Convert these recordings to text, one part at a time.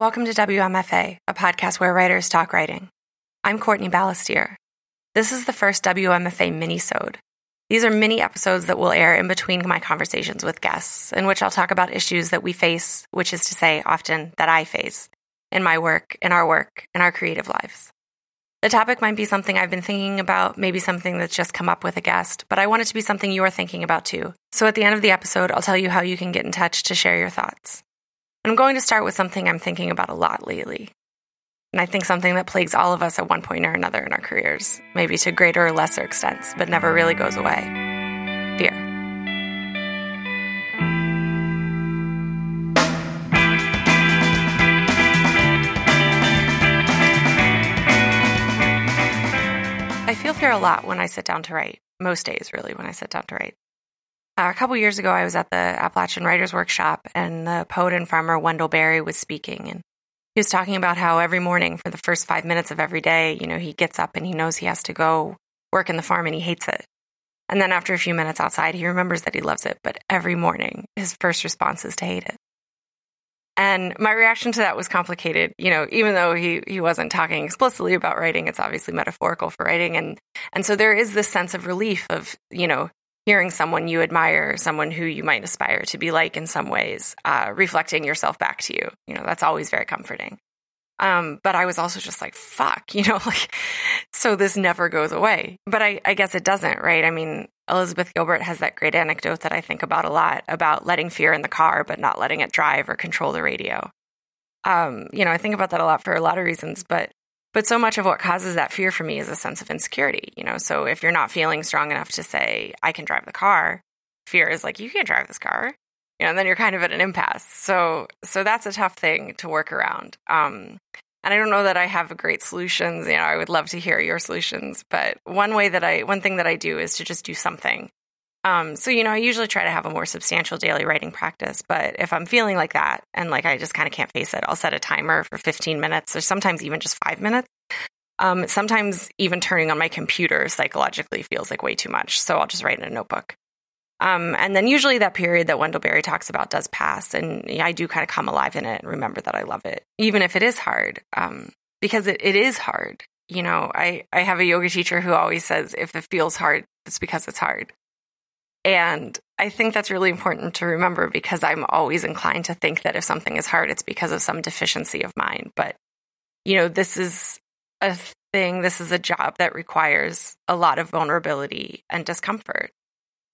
Welcome to WMFA, a podcast where writers talk writing. I'm Courtney Balestier. This is the first WMFA mini-sode. These are mini episodes that will air in between my conversations with guests, in which I'll talk about issues that we face, which is to say, often that I face, in my work, in our work, in our creative lives. The topic might be something I've been thinking about, maybe something that's just come up with a guest, but I want it to be something you're thinking about too. So at the end of the episode, I'll tell you how you can get in touch to share your thoughts. I'm going to start with something I'm thinking about a lot lately. And I think something that plagues all of us at one point or another in our careers, maybe to greater or lesser extents, but never really goes away fear. I feel fear a lot when I sit down to write, most days, really, when I sit down to write. Uh, a couple years ago, I was at the Appalachian Writers Workshop, and the poet and farmer Wendell Berry was speaking. And he was talking about how every morning, for the first five minutes of every day, you know, he gets up and he knows he has to go work in the farm and he hates it. And then after a few minutes outside, he remembers that he loves it. But every morning, his first response is to hate it. And my reaction to that was complicated. You know, even though he, he wasn't talking explicitly about writing, it's obviously metaphorical for writing. And, and so there is this sense of relief of, you know, hearing someone you admire, someone who you might aspire to be like in some ways, uh, reflecting yourself back to you. You know, that's always very comforting. Um, but I was also just like, fuck, you know, like, so this never goes away. But I, I guess it doesn't, right? I mean, Elizabeth Gilbert has that great anecdote that I think about a lot about letting fear in the car, but not letting it drive or control the radio. Um, you know, I think about that a lot for a lot of reasons, but but so much of what causes that fear for me is a sense of insecurity, you know. So if you're not feeling strong enough to say, I can drive the car, fear is like, you can't drive this car. You know, and then you're kind of at an impasse. So so that's a tough thing to work around. Um, and I don't know that I have great solutions. You know, I would love to hear your solutions. But one way that I, one thing that I do is to just do something. Um, so, you know, I usually try to have a more substantial daily writing practice. But if I'm feeling like that and like I just kind of can't face it, I'll set a timer for 15 minutes or sometimes even just five minutes. Um, sometimes even turning on my computer psychologically feels like way too much. So I'll just write in a notebook. Um, and then usually that period that Wendell Berry talks about does pass, and I do kind of come alive in it and remember that I love it, even if it is hard, um, because it, it is hard. You know, I, I have a yoga teacher who always says, if it feels hard, it's because it's hard. And I think that's really important to remember because I'm always inclined to think that if something is hard, it's because of some deficiency of mine. But, you know, this is a thing, this is a job that requires a lot of vulnerability and discomfort.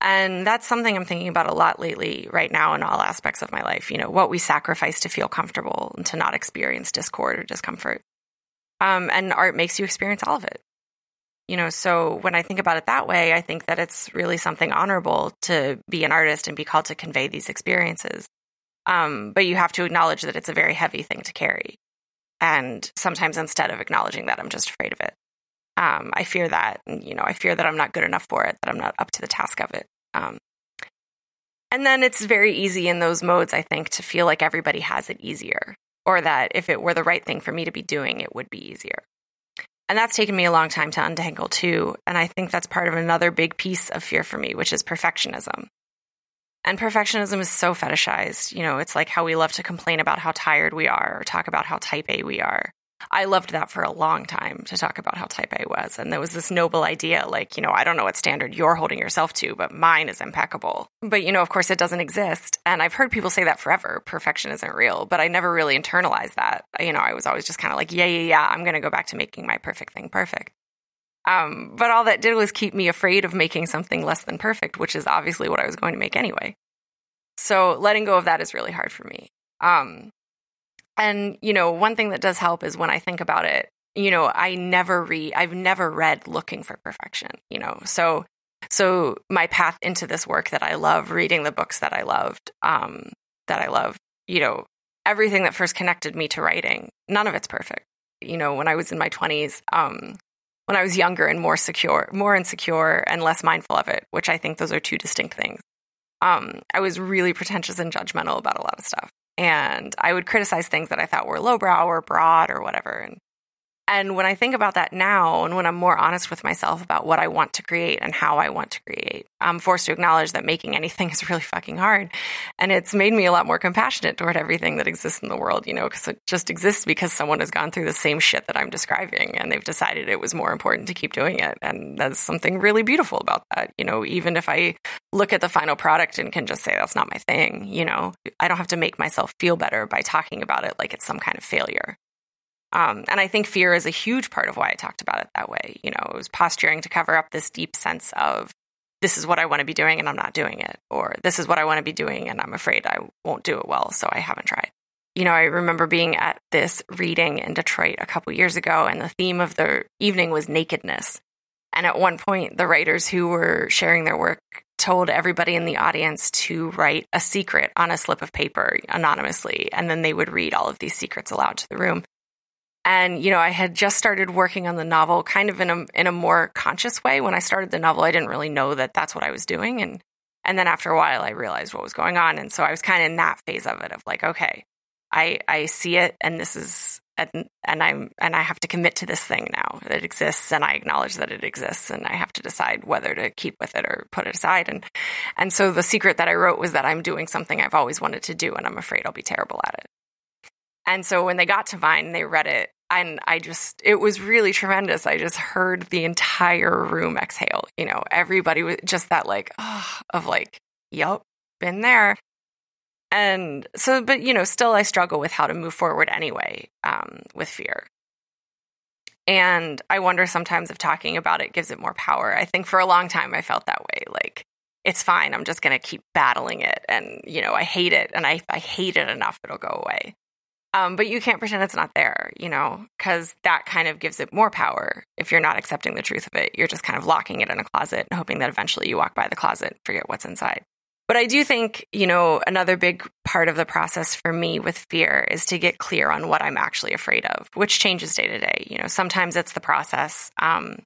And that's something I'm thinking about a lot lately, right now, in all aspects of my life. You know, what we sacrifice to feel comfortable and to not experience discord or discomfort. Um, and art makes you experience all of it. You know, so when I think about it that way, I think that it's really something honorable to be an artist and be called to convey these experiences. Um, but you have to acknowledge that it's a very heavy thing to carry. And sometimes instead of acknowledging that, I'm just afraid of it. Um, I fear that, and, you know, I fear that I'm not good enough for it, that I'm not up to the task of it. Um, and then it's very easy in those modes, I think, to feel like everybody has it easier, or that if it were the right thing for me to be doing, it would be easier. And that's taken me a long time to untangle too. And I think that's part of another big piece of fear for me, which is perfectionism. And perfectionism is so fetishized. You know, it's like how we love to complain about how tired we are or talk about how type A we are. I loved that for a long time to talk about how type A was. And there was this noble idea like, you know, I don't know what standard you're holding yourself to, but mine is impeccable. But, you know, of course, it doesn't exist. And I've heard people say that forever perfection isn't real, but I never really internalized that. You know, I was always just kind of like, yeah, yeah, yeah, I'm going to go back to making my perfect thing perfect. Um, but all that did was keep me afraid of making something less than perfect, which is obviously what I was going to make anyway. So letting go of that is really hard for me. Um, and, you know, one thing that does help is when I think about it, you know, I never read, I've never read looking for perfection, you know. So, so my path into this work that I love, reading the books that I loved, um, that I love, you know, everything that first connected me to writing, none of it's perfect. You know, when I was in my 20s, um, when I was younger and more secure, more insecure and less mindful of it, which I think those are two distinct things. Um, I was really pretentious and judgmental about a lot of stuff and I would criticize things that I thought were lowbrow or broad or whatever. And And when I think about that now, and when I'm more honest with myself about what I want to create and how I want to create, I'm forced to acknowledge that making anything is really fucking hard. And it's made me a lot more compassionate toward everything that exists in the world, you know, because it just exists because someone has gone through the same shit that I'm describing and they've decided it was more important to keep doing it. And there's something really beautiful about that. You know, even if I look at the final product and can just say that's not my thing, you know, I don't have to make myself feel better by talking about it like it's some kind of failure. Um, and I think fear is a huge part of why I talked about it that way. You know, it was posturing to cover up this deep sense of this is what I want to be doing and I'm not doing it, or this is what I want to be doing and I'm afraid I won't do it well, so I haven't tried. You know, I remember being at this reading in Detroit a couple years ago, and the theme of the evening was nakedness. And at one point, the writers who were sharing their work told everybody in the audience to write a secret on a slip of paper anonymously, and then they would read all of these secrets aloud to the room. And you know, I had just started working on the novel kind of in a in a more conscious way. When I started the novel, I didn't really know that that's what I was doing and and then after a while I realized what was going on and so I was kind of in that phase of it of like, okay, I I see it and this is and, and I'm and I have to commit to this thing now. It exists and I acknowledge that it exists and I have to decide whether to keep with it or put it aside. And and so the secret that I wrote was that I'm doing something I've always wanted to do and I'm afraid I'll be terrible at it. And so when they got to Vine, they read it and I just, it was really tremendous. I just heard the entire room exhale. You know, everybody was just that like, oh, of like, yep, been there. And so, but you know, still I struggle with how to move forward anyway um, with fear. And I wonder sometimes if talking about it gives it more power. I think for a long time I felt that way. Like, it's fine. I'm just going to keep battling it. And, you know, I hate it. And I, I hate it enough, it'll go away. Um, but you can't pretend it's not there, you know, because that kind of gives it more power. If you're not accepting the truth of it, you're just kind of locking it in a closet and hoping that eventually you walk by the closet, forget what's inside. But I do think, you know, another big part of the process for me with fear is to get clear on what I'm actually afraid of, which changes day to day. You know, sometimes it's the process. Um,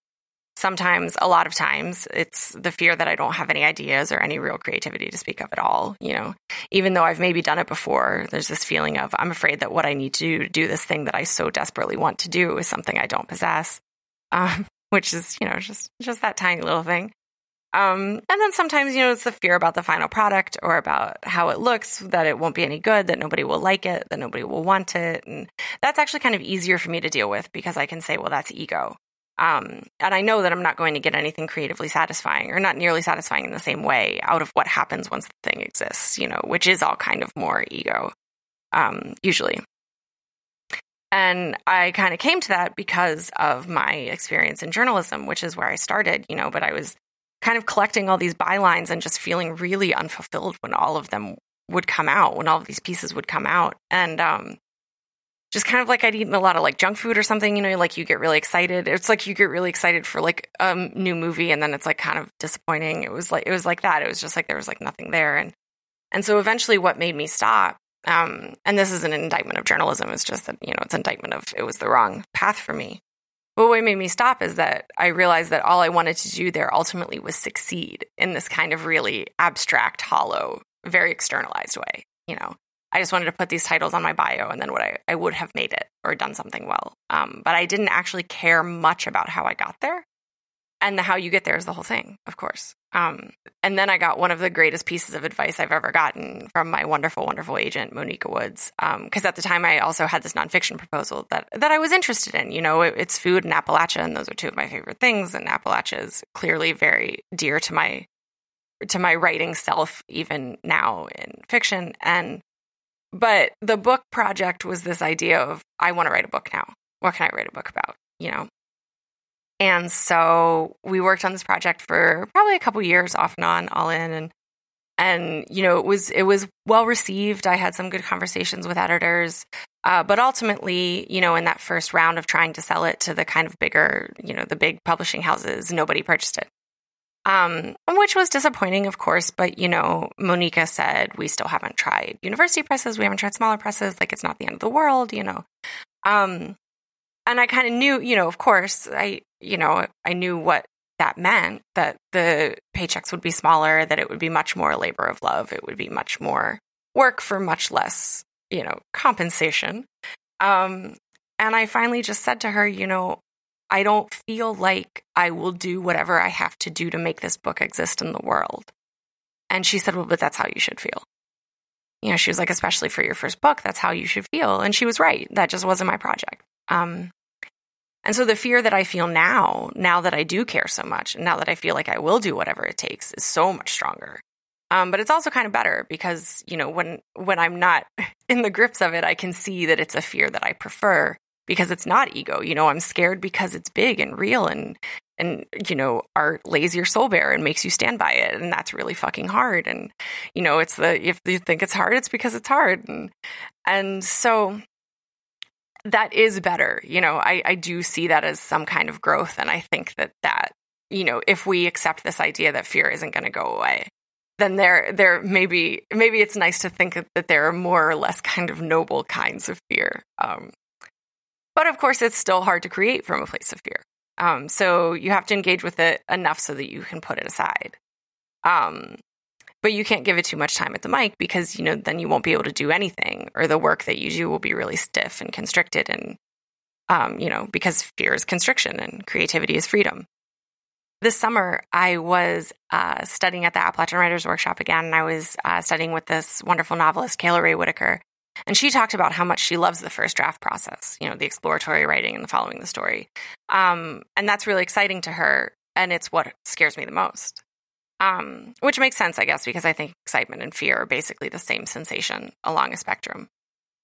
sometimes a lot of times it's the fear that i don't have any ideas or any real creativity to speak of at all you know? Even though i've maybe done it before there's this feeling of i'm afraid that what i need to do to do this thing that i so desperately want to do is something i don't possess um, which is you know just just that tiny little thing. Um, and then sometimes you know it's the fear about the final product or about how it looks that it won't be any good that nobody will like it that nobody will want it and that's actually kind of easier for me to deal with because i can say well that's ego um, and I know that I'm not going to get anything creatively satisfying or not nearly satisfying in the same way out of what happens once the thing exists, you know, which is all kind of more ego, um, usually. And I kind of came to that because of my experience in journalism, which is where I started, you know, but I was kind of collecting all these bylines and just feeling really unfulfilled when all of them would come out, when all of these pieces would come out. And um, just kind of like I'd eaten a lot of like junk food or something, you know, like you get really excited. It's like you get really excited for like a new movie and then it's like kind of disappointing. It was like, it was like that. It was just like there was like nothing there. And, and so eventually what made me stop, um, and this is an indictment of journalism, it's just that, you know, it's an indictment of it was the wrong path for me. But what made me stop is that I realized that all I wanted to do there ultimately was succeed in this kind of really abstract, hollow, very externalized way, you know. I just wanted to put these titles on my bio and then what I, I would have made it or done something well. Um, but I didn't actually care much about how I got there. And the how you get there is the whole thing, of course. Um, and then I got one of the greatest pieces of advice I've ever gotten from my wonderful, wonderful agent, Monika Woods. Because um, at the time, I also had this nonfiction proposal that that I was interested in. You know, it, it's food and Appalachia, and those are two of my favorite things. And Appalachia is clearly very dear to my to my writing self, even now in fiction. And but the book project was this idea of I want to write a book now. What can I write a book about? You know? And so we worked on this project for probably a couple years off and on, all in and and you know it was it was well received i had some good conversations with editors uh, but ultimately you know in that first round of trying to sell it to the kind of bigger you know the big publishing houses nobody purchased it um, which was disappointing, of course. But you know, Monika said we still haven't tried university presses, we haven't tried smaller presses. Like it's not the end of the world, you know. Um, and I kind of knew, you know, of course, I, you know, I knew what that meant that the paychecks would be smaller, that it would be much more labor of love, it would be much more work for much less, you know, compensation. Um, And I finally just said to her, you know, I don't feel like I will do whatever I have to do to make this book exist in the world. And she said, well, but that's how you should feel. You know, she was like, especially for your first book, that's how you should feel. And she was right. That just wasn't my project. Um, and so the fear that I feel now, now that I do care so much, and now that I feel like I will do whatever it takes, is so much stronger. Um, but it's also kind of better because you know when when I'm not in the grips of it, I can see that it's a fear that I prefer because it's not ego. You know, I'm scared because it's big and real and and you know art lays your soul bare and makes you stand by it and that's really fucking hard and you know it's the if you think it's hard it's because it's hard and and so that is better. You know, I, I do see that as some kind of growth. And I think that that, you know, if we accept this idea that fear isn't going to go away, then there, there maybe, maybe it's nice to think that there are more or less kind of noble kinds of fear. Um, but of course, it's still hard to create from a place of fear. Um, so you have to engage with it enough so that you can put it aside. Um, but you can't give it too much time at the mic because you know then you won't be able to do anything or the work that you do will be really stiff and constricted and um, you know because fear is constriction and creativity is freedom this summer i was uh, studying at the appalachian writers workshop again and i was uh, studying with this wonderful novelist kayla rae whitaker and she talked about how much she loves the first draft process you know the exploratory writing and the following the story um, and that's really exciting to her and it's what scares me the most um, which makes sense, I guess, because I think excitement and fear are basically the same sensation along a spectrum.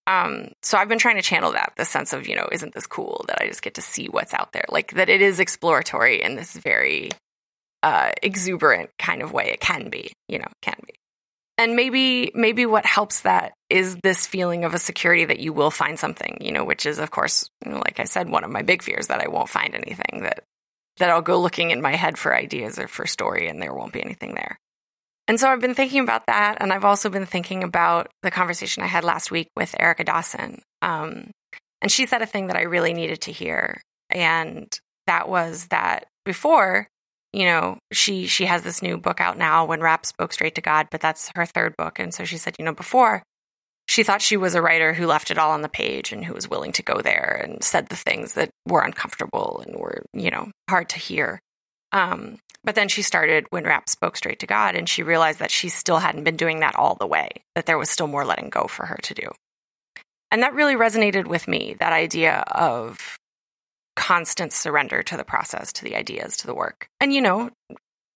Um, so I've been trying to channel that, the sense of, you know, isn't this cool that I just get to see what's out there? Like that it is exploratory in this very uh, exuberant kind of way. It can be, you know, can be. And maybe, maybe what helps that is this feeling of a security that you will find something, you know, which is, of course, you know, like I said, one of my big fears that I won't find anything that that I'll go looking in my head for ideas or for story and there won't be anything there. And so I've been thinking about that. And I've also been thinking about the conversation I had last week with Erica Dawson. Um, and she said a thing that I really needed to hear. And that was that before, you know, she she has this new book out now, When Rap Spoke Straight to God, but that's her third book. And so she said, you know, before she thought she was a writer who left it all on the page and who was willing to go there and said the things that were uncomfortable and were, you know, hard to hear. Um, but then she started when rap spoke straight to God, and she realized that she still hadn't been doing that all the way, that there was still more letting go for her to do. And that really resonated with me that idea of constant surrender to the process, to the ideas, to the work. And, you know,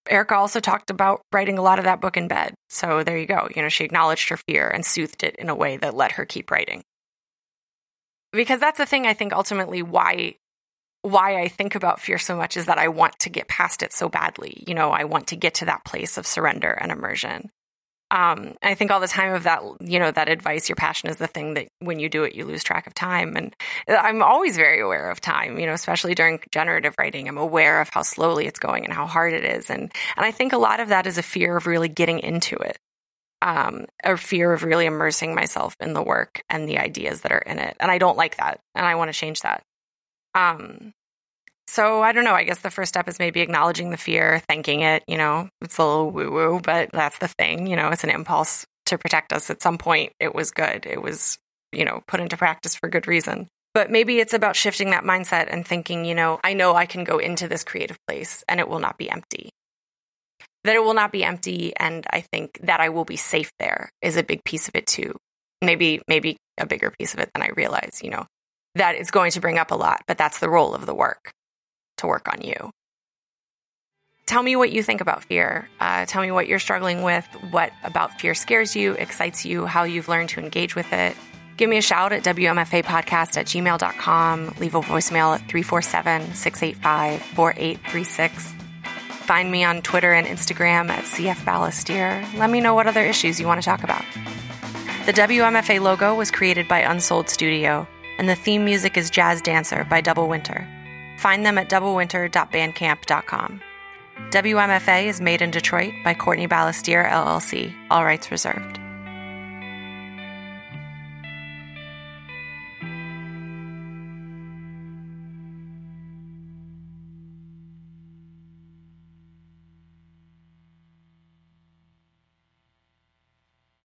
Erica also talked about writing a lot of that book in bed. So there you go. You know, she acknowledged her fear and soothed it in a way that let her keep writing. Because that's the thing I think ultimately why why I think about fear so much is that I want to get past it so badly. You know, I want to get to that place of surrender and immersion. Um, I think all the time of that, you know, that advice, your passion is the thing that when you do it, you lose track of time. And I'm always very aware of time, you know, especially during generative writing. I'm aware of how slowly it's going and how hard it is. And, and I think a lot of that is a fear of really getting into it. Um, a fear of really immersing myself in the work and the ideas that are in it. And I don't like that. And I want to change that. Um, so I don't know. I guess the first step is maybe acknowledging the fear, thanking it. You know, it's a little woo woo, but that's the thing. You know, it's an impulse to protect us. At some point, it was good. It was, you know, put into practice for good reason. But maybe it's about shifting that mindset and thinking, you know, I know I can go into this creative place and it will not be empty. That it will not be empty. And I think that I will be safe there is a big piece of it too. Maybe, maybe a bigger piece of it than I realize, you know, that it's going to bring up a lot, but that's the role of the work to work on you. Tell me what you think about fear. Uh, tell me what you're struggling with, what about fear scares you, excites you, how you've learned to engage with it. Give me a shout at WMFApodcast at gmail.com. Leave a voicemail at 347 685 4836. Find me on Twitter and Instagram at CF Balestier. Let me know what other issues you want to talk about. The WMFA logo was created by Unsold Studio, and the theme music is Jazz Dancer by Double Winter. Find them at doublewinter.bandcamp.com. WMFA is made in Detroit by Courtney Balestier, LLC, all rights reserved.